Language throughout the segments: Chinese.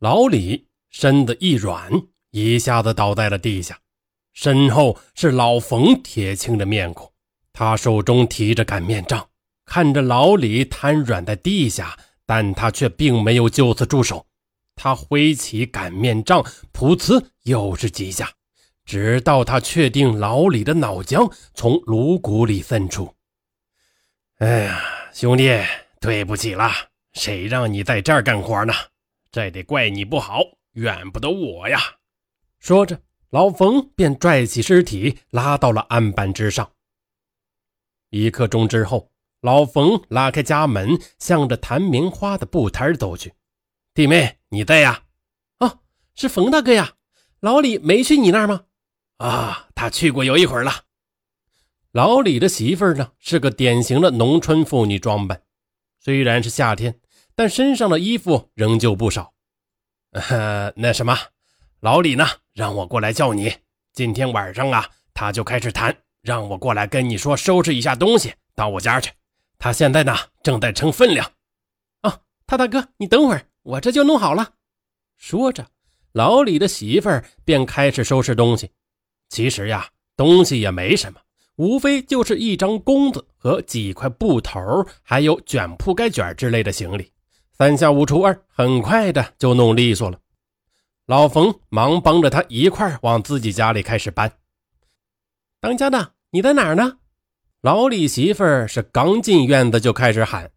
老李身子一软，一下子倒在了地下，身后是老冯铁青的面孔，他手中提着擀面杖，看着老李瘫软在地下，但他却并没有就此住手，他挥起擀面杖，噗呲又是几下，直到他确定老李的脑浆从颅骨里渗出。哎呀，兄弟，对不起了，谁让你在这儿干活呢？这得怪你不好，怨不得我呀。说着，老冯便拽起尸体拉到了案板之上。一刻钟之后，老冯拉开家门，向着谭明花的布摊走去。弟妹，你在呀？哦，是冯大哥呀。老李没去你那儿吗？啊，他去过有一会儿了。老李的媳妇儿呢，是个典型的农村妇女装扮。虽然是夏天，但身上的衣服仍旧不少。呃，那什么，老李呢，让我过来叫你。今天晚上啊，他就开始谈，让我过来跟你说，收拾一下东西到我家去。他现在呢，正在称分量。啊，他大哥，你等会儿，我这就弄好了。说着，老李的媳妇儿便开始收拾东西。其实呀，东西也没什么。无非就是一张弓子和几块布头，还有卷铺盖卷之类的行李，三下五除二，很快的就弄利索了。老冯忙帮着他一块往自己家里开始搬。当家的，你在哪儿呢？老李媳妇儿是刚进院子就开始喊。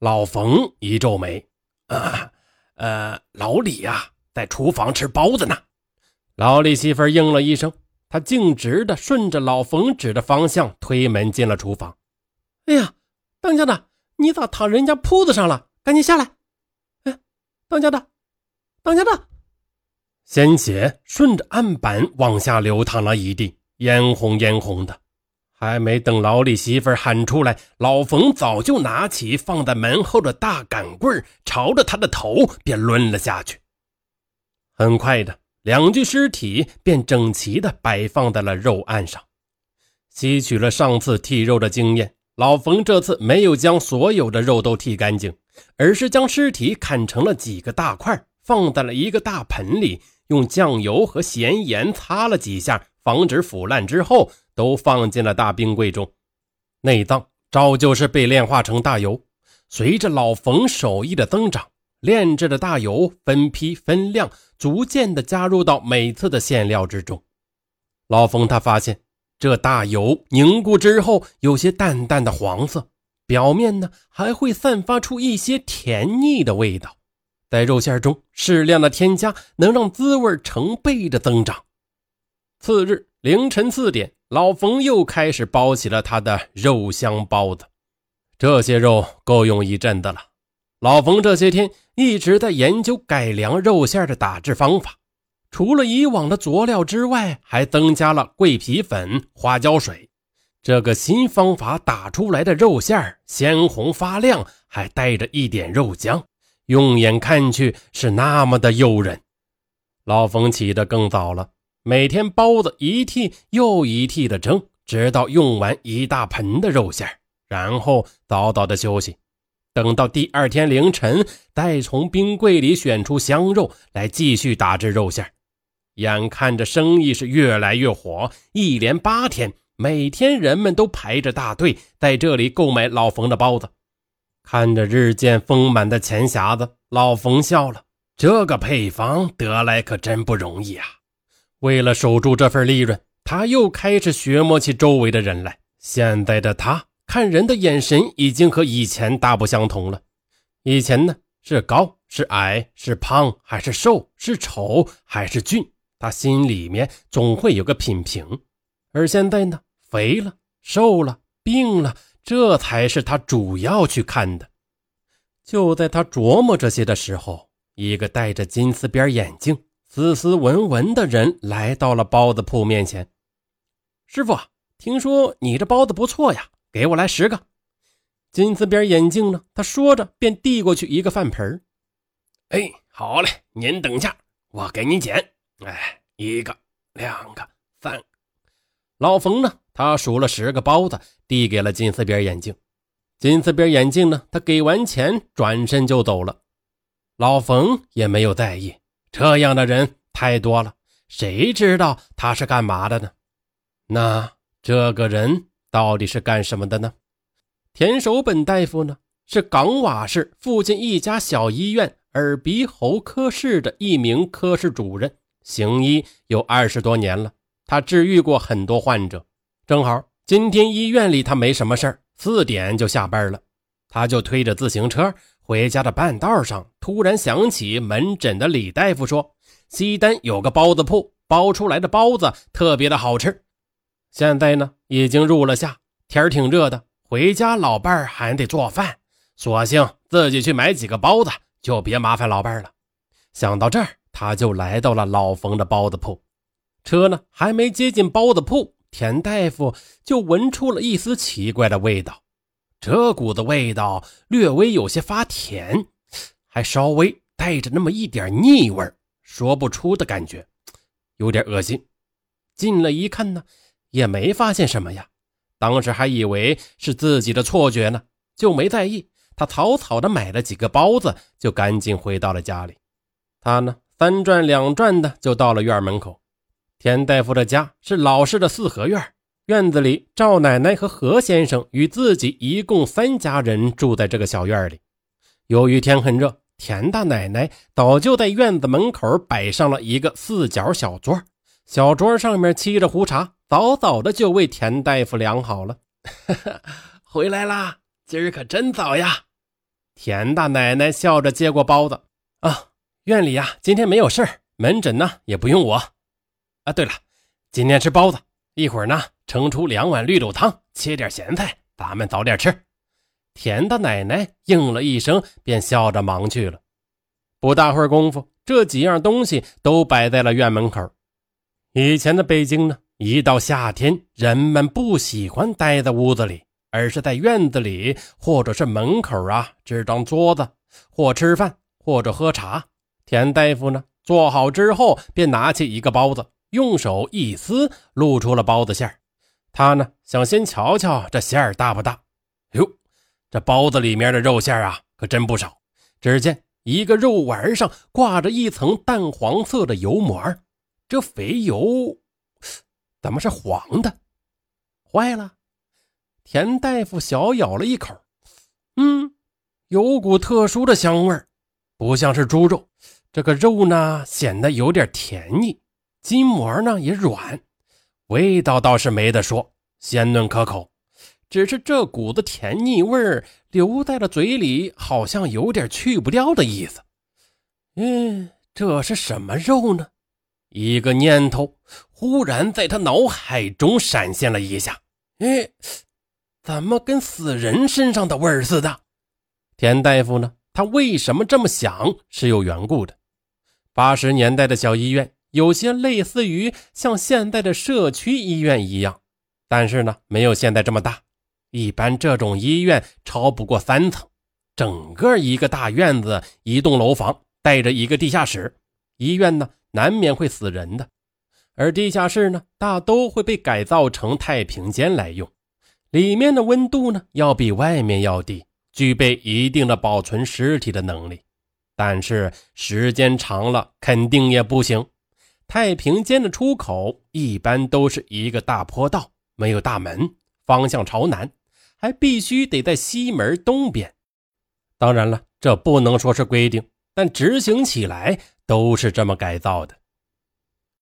老冯一皱眉：“啊，呃，老李呀，在厨房吃包子呢。”老李媳妇应了一声。他径直的顺着老冯指的方向推门进了厨房。哎呀，当家的，你咋躺人家铺子上了？赶紧下来！当家的，当家的，鲜血顺着案板往下流淌了一地，嫣红嫣红的。还没等老李媳妇喊出来，老冯早就拿起放在门后的大杆棍，朝着他的头便抡了下去。很快的。两具尸体便整齐地摆放在了肉案上。吸取了上次剔肉的经验，老冯这次没有将所有的肉都剔干净，而是将尸体砍成了几个大块，放在了一个大盆里，用酱油和咸盐擦了几下，防止腐烂之后，都放进了大冰柜中。内脏照旧是被炼化成大油。随着老冯手艺的增长，炼制的大油分批分量，逐渐的加入到每次的馅料之中。老冯他发现，这大油凝固之后有些淡淡的黄色，表面呢还会散发出一些甜腻的味道。在肉馅中适量的添加，能让滋味成倍的增长。次日凌晨四点，老冯又开始包起了他的肉香包子。这些肉够用一阵子了。老冯这些天一直在研究改良肉馅的打制方法，除了以往的佐料之外，还增加了桂皮粉、花椒水。这个新方法打出来的肉馅鲜红发亮，还带着一点肉浆，用眼看去是那么的诱人。老冯起得更早了，每天包子一屉又一屉的蒸，直到用完一大盆的肉馅然后早早的休息。等到第二天凌晨，再从冰柜里选出香肉来继续打制肉馅眼看着生意是越来越火，一连八天，每天人们都排着大队在这里购买老冯的包子。看着日渐丰满的钱匣子，老冯笑了。这个配方得来可真不容易啊！为了守住这份利润，他又开始学摸起周围的人来。现在的他。看人的眼神已经和以前大不相同了。以前呢，是高是矮，是胖还是瘦，是丑还是俊，他心里面总会有个品评。而现在呢，肥了、瘦了、病了，这才是他主要去看的。就在他琢磨这些的时候，一个戴着金丝边眼镜、斯斯文文的人来到了包子铺面前。师傅，听说你这包子不错呀。给我来十个金丝边眼镜呢？他说着便递过去一个饭盆哎，好嘞，您等下，我给您捡。哎，一个，两个，三。老冯呢？他数了十个包子，递给了金丝边眼镜。金丝边眼镜呢？他给完钱，转身就走了。老冯也没有在意，这样的人太多了，谁知道他是干嘛的呢？那这个人到底是干什么的呢？田守本大夫呢，是港瓦市附近一家小医院耳鼻喉科室的一名科室主任，行医有二十多年了。他治愈过很多患者。正好今天医院里他没什么事儿，四点就下班了。他就推着自行车回家的半道上，突然想起门诊的李大夫说，西单有个包子铺，包出来的包子特别的好吃。现在呢，已经入了夏，天儿挺热的。回家老伴儿还得做饭，索性自己去买几个包子，就别麻烦老伴儿了。想到这儿，他就来到了老冯的包子铺。车呢还没接近包子铺，田大夫就闻出了一丝奇怪的味道。这股子味道略微有些发甜，还稍微带着那么一点腻味说不出的感觉，有点恶心。进了一看呢，也没发现什么呀。当时还以为是自己的错觉呢，就没在意。他草草的买了几个包子，就赶紧回到了家里。他呢，三转两转的就到了院门口。田大夫的家是老式的四合院，院子里赵奶奶和何先生与自己一共三家人住在这个小院里。由于天很热，田大奶奶早就在院子门口摆上了一个四角小桌，小桌上面沏着壶茶。早早的就为田大夫量好了，回来啦！今儿可真早呀！田大奶奶笑着接过包子啊，院里呀今天没有事儿，门诊呢也不用我。啊，对了，今天吃包子，一会儿呢盛出两碗绿豆汤，切点咸菜，咱们早点吃。田大奶奶应了一声，便笑着忙去了。不大会儿功夫，这几样东西都摆在了院门口。以前的北京呢？一到夏天，人们不喜欢待在屋子里，而是在院子里或者是门口啊支张桌子，或吃饭，或者喝茶。田大夫呢，做好之后，便拿起一个包子，用手一撕，露出了包子馅他呢，想先瞧瞧这馅儿大不大。哟，这包子里面的肉馅啊，可真不少。只见一个肉丸上挂着一层淡黄色的油膜，这肥油。怎么是黄的？坏了！田大夫小咬了一口，嗯，有股特殊的香味儿不像是猪肉。这个肉呢，显得有点甜腻，筋膜呢也软，味道倒是没得说，鲜嫩可口。只是这股子甜腻味儿留在了嘴里，好像有点去不掉的意思。嗯，这是什么肉呢？一个念头忽然在他脑海中闪现了一下，哎，怎么跟死人身上的味儿似的？田大夫呢？他为什么这么想是有缘故的。八十年代的小医院有些类似于像现在的社区医院一样，但是呢，没有现在这么大。一般这种医院超不过三层，整个一个大院子，一栋楼房带着一个地下室。医院呢？难免会死人的，而地下室呢，大都会被改造成太平间来用，里面的温度呢，要比外面要低，具备一定的保存尸体的能力。但是时间长了，肯定也不行。太平间的出口一般都是一个大坡道，没有大门，方向朝南，还必须得在西门东边。当然了，这不能说是规定，但执行起来。都是这么改造的。